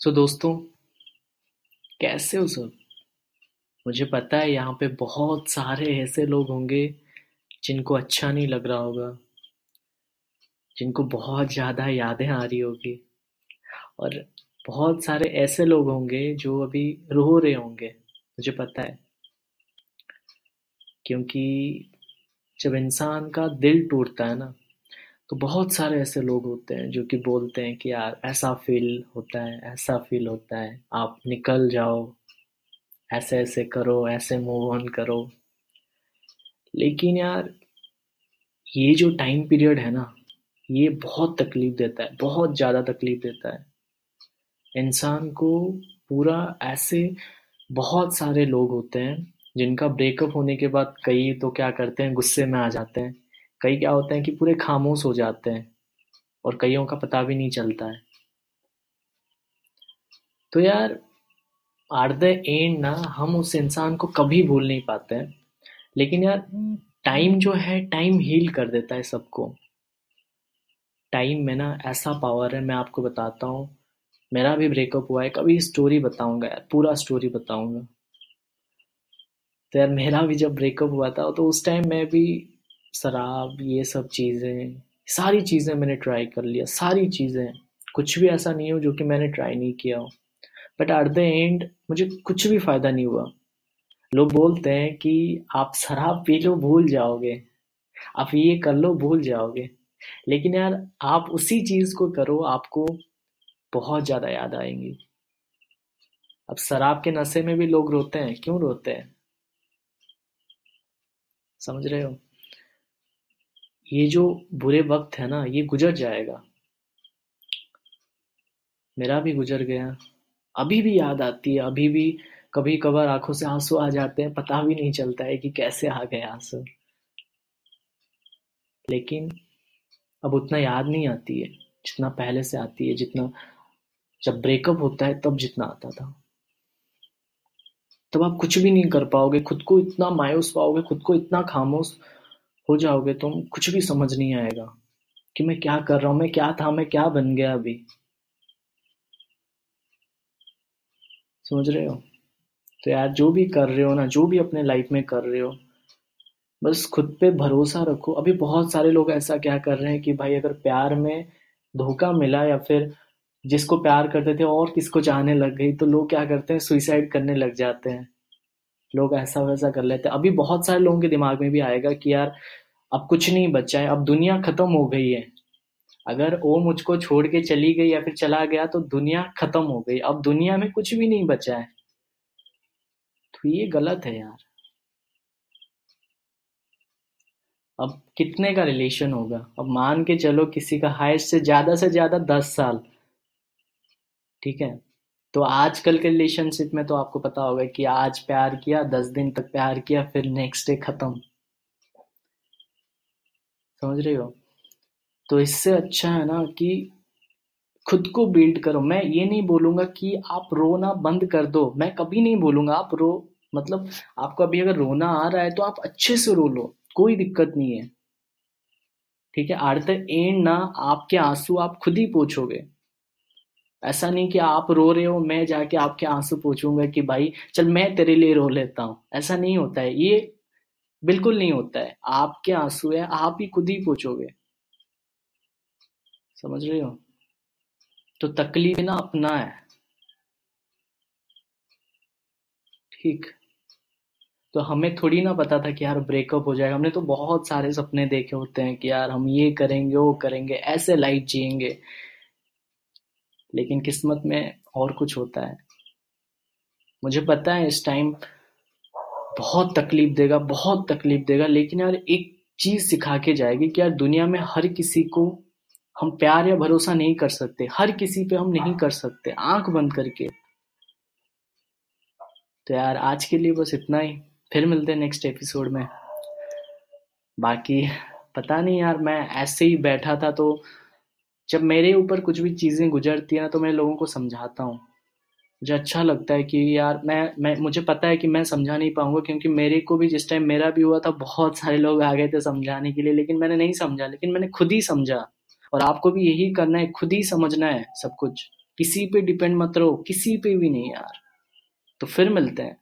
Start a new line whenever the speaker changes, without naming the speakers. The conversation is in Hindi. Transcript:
सो so, दोस्तों कैसे हो सब? मुझे पता है यहाँ पे बहुत सारे ऐसे लोग होंगे जिनको अच्छा नहीं लग रहा होगा जिनको बहुत ज़्यादा यादें आ रही होगी और बहुत सारे ऐसे लोग होंगे जो अभी रो रहे होंगे मुझे पता है। क्योंकि जब इंसान का दिल टूटता है ना तो बहुत सारे ऐसे लोग होते हैं जो कि बोलते हैं कि यार, ऐसा फील होता है, ऐसा फील होता है। आप निकल जाओ, ऐसे ऐसे करो, ऐसे मूव ऑन करो। लेकिन यार, ये जो टाइम पीरियड है ना, ये बहुत तकलीफ़ देता है, बहुत ज़्यादा तकलीफ़ देता है। इंसान को पूरा ऐसे बहुत सारे लोग होते हैं, जिनका ब्रेकअप होने के बाद कई तो क्या करते हैं, गुस्से में आ जाते हैं। कई क्या होते हैं कि पूरे खामोश हो जाते हैं और कईयों का पता भी नहीं चलता है। तो यार आर द एंड ना, हम उस इंसान को कभी भूल नहीं पाते हैं। लेकिन यार टाइम जो है टाइम हील कर देता है सबको। टाइम में ना ऐसा पावर है, मैं आपको बताता हूँ। मेरा भी ब्रेकअप हुआ है, कभी स्टोरी बताऊँगा यार, पूरा स्टोरी बताऊँगा। तो यार, मेरा भी जब ब्रेकअप हुआ था तो उस टाइम मैं भी शराब, ये सब चीज़ें, सारी चीज़ें मैंने ट्राई कर लिया। सारी चीज़ें। कुछ भी ऐसा नहीं हो जो कि मैंने ट्राई नहीं किया हो। बट एट द एंड मुझे कुछ भी फ़ायदा नहीं हुआ। लोग बोलते हैं कि आप शराब पी लो, भूल जाओगे। आप ये कर लो, भूल जाओगे। लेकिन यार, आप उसी चीज़ को करो, आपको बहुत ज़्यादा याद आएँगी। अब शराब के नशे में भी लोग रोते हैं। क्यों रोते हैं? समझ रहे हो? ये जो बुरे वक्त है ना, ये गुजर जाएगा। मेरा भी गुजर गया। अभी भी याद आती है, अभी भी कभी कभार आँखों से आँसू आ जाते हैं, पता भी नहीं चलता है कि कैसे आ गए आँसू। लेकिन अब उतना याद नहीं आती है, जितना पहले से आती है, जितना जब ब्रेकअप होता है, तब जितना आता था। तब आप कुछ भी नहीं कर पाओगे, खुद को इतना मायूस पाओगे, खुद को इतना खामोश हो जाओगे, तुम कुछ भी समझ नहीं आएगा कि मैं क्या कर रहा हूँ, मैं क्या था, मैं क्या बन गया अभी। समझ रहे हो? तो यार, जो भी कर रहे हो ना, जो भी अपने लाइफ में कर रहे हो, बस खुद पे भरोसा रखो। अभी बहुत सारे लोग ऐसा क्या कर रहे हैं कि भाई, अगर प्यार में धोखा मिला या फिर जिसको प्यार करते थे और किसको चाहने लग गई तो लोग क्या करते हैं सुइसाइड करने लग जाते हैं। लोग ऐसा वैसा कर लेते हैं। अभी बहुत सारे लोगों के दिमाग में भी आएगा कि यार अब कुछ नहीं बचा है। अब दुनिया खत्म हो गई है। अगर वो मुझको छोड़ के चली गई या फिर चला गया तो दुनिया खत्म हो गई। अब दुनिया में कुछ भी नहीं बचा है। तो ये गलत है यार। अब कितने का रिलेशन होगा? अब मान के चलो किसी का हाइस्ट से ज़्यादा से ज़्यादा दस साल। ठीक है? तो आजकल के रिलेशनशिप में तो आपको पता होगा कि आज प्यार किया, दस दिन तक प्यार किया, फिर नेक्स्ट डे खत्म। समझ रहे हो? तो इससे अच्छा है ना कि खुद को बिल्ड करो। मैं ये नहीं बोलूँगा कि आप रोना बंद कर दो। मैं कभी नहीं बोलूँगा, आप रो मतलब आपको अभी अगर रोना आ रहा है तो आप अच्छे से रो लो, कोई दिक्कत नहीं है। ठीक है? आर द एंड ना आपके आँसू आप खुद ही पूछोगे। ऐसा नहीं कि आप रो रहे हो, मैं जाके आपके आँसू पूछूँगा कि भाई, चल मैं तेरे लिए रो लेता हूँ। ऐसा नहीं होता है। ये बिल्कुल नहीं होता है। आपके आँसू है, आप ही खुद ही पूछोगे। समझ रहे हो? तो तकलीफ़ ना अपना है। ठीक। तो हमें थोड़ी ना पता था कि यार ब्रेकअप हो जाएगा। हमने तो बहुत सारे सपने देखे होते हैं कि यार हम ये करेंगे, वो करेंगे, ऐसे लाइफ जिएँगे। लेकिन किस्मत में और कुछ होता है। मुझे पता है इस टाइम बहुत तकलीफ़ देगा, बहुत तकलीफ़ देगा, लेकिन यार एक चीज़ सिखा के जाएगी कि यार दुनिया में हर किसी को हम प्यार या भरोसा नहीं कर सकते, हर किसी पे हम नहीं कर सकते, आँख बंद करके। तो यार आज के लिए बस इतना ही, फिर मिलते हैं नेक्स्ट एपिसोड में। बाकी पता नहीं यार, मैं ऐसे ही बैठा था तो जब मेरे ऊपर कुछ भी चीज़ें गुजरती है ना तो मैं लोगों को समझाता हूँ। मुझे अच्छा लगता है कि यार, मैं मैं, मुझे पता है कि मैं समझा नहीं पाऊँगा क्योंकि मेरे को भी जिस टाइम मेरा भी हुआ था, बहुत सारे लोग आ गए थे समझाने के लिए, लेकिन मैंने नहीं समझा, लेकिन मैंने खुद ही समझा। और आपको भी यही करना है, खुद ही समझना है सब कुछ।
किसी पे डिपेंड मत रहो, किसी पे भी नहीं यार। तो फिर मिलते हैं।